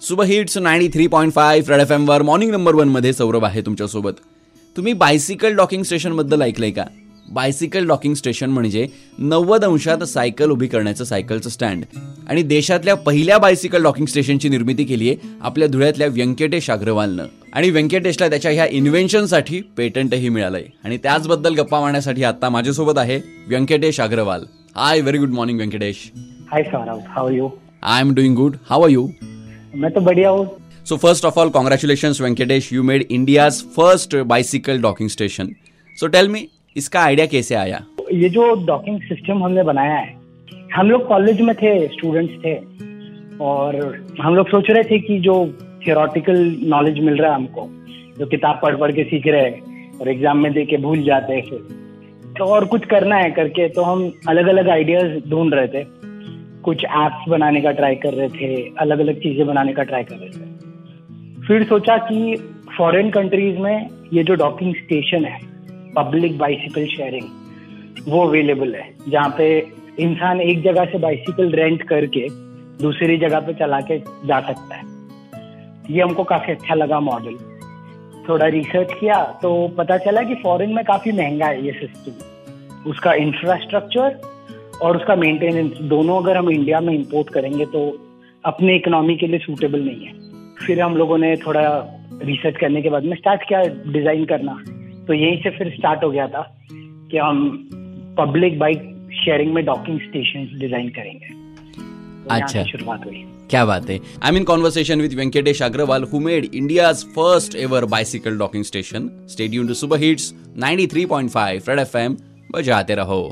Super hits ninety three point five red F एमवर morning number वनमध्ये सौरभ आहे तुमच्यासोबत. तुम्ही बायसिकल डॉकिंग स्टेशनबद्दल ऐकलंय का? बायसिकल डॉकिंग स्टेशन म्हणजे नव्वद अंशात सायकल उभी करण्याचं सायकलचं स्टँड आणि देशातल्या पहिल्या बायसिकल डॉकिंग स्टेशनची निर्मिती केली आहे आपल्या धुळ्यातल्या व्यंकटेश अग्रवालनं. आणि व्यंकटेशला त्याच्या ह्या इन्व्हेन्शनसाठी पेटंटही मिळालंय. आणि त्याचबद्दल गप्पा मारण्यासाठी आता माझ्यासोबत आहे Venkatesh Agarwal. Hi very good morning Venkatesh. Hi Saurabh are you I am doing good how are you मैं तो बढ़िया हूँ So first of all, congratulations, Venkatesh. You made India's first bicycle docking station. So tell me, इसका idea कैसे आया ये जो docking system हमने बनाया है हम लोग कॉलेज में थे स्टूडेंट्स थे और हम लोग सोच रहे थे कि जो थियोरटिकल नॉलेज मिल रहा है हमको जो किताब पढ़ पढ़ के सीख रहे हैं और एग्ज़ाम में दे के भूल जाते हैं फिर तो और कुछ करना है करके तो हम अलग अलग आइडियाज़ ढूंढ रहे थे कुछ एप्स बनाने का ट्राई कर रहे थे अलग अलग चीज़ें बनाने का ट्राई कर रहे थे। फिर सोचा कि फॉरेन कंट्रीज़ में ये जो डॉकिंग स्टेशन है पब्लिक बाइसिकल शेयरिंग वो अवेलेबल है। जहाँ पे इंसान एक जगह से बाइसिकल रेंट करके दूसरी जगह पे चला के जा सकता है। ये हमको काफ़ी अच्छा लगा मॉडल थोड़ा रिसर्च किया तो पता चला कि फॉरेन में काफ़ी महँगा है ये सिस्टम उसका इंफ्रास्ट्रक्चर और उसका मेंटेनेंस दोनों अगर हम इंडिया में इंपोर्ट करेंगे तो अपने इकोनॉमी के लिए सूटेबल नहीं है। फिर हम लोगों ने थोड़ा रिसर्च करने के बाद में स्टार्ट किया डिज़ाइन करना। तो यहीं से फिर स्टार्ट हो गया था कि हम पब्लिक बाइक शेयरिंग में डॉकिंग स्टेशन डिज़ाइन करेंगे। तो अच्छा। शुरुआत हुई। क्या बात है। I mean conversation with Venkatesh Agarwal who made India's first ever bicycle docking station stadium to super hits 93.5 red FM बजाते रहो।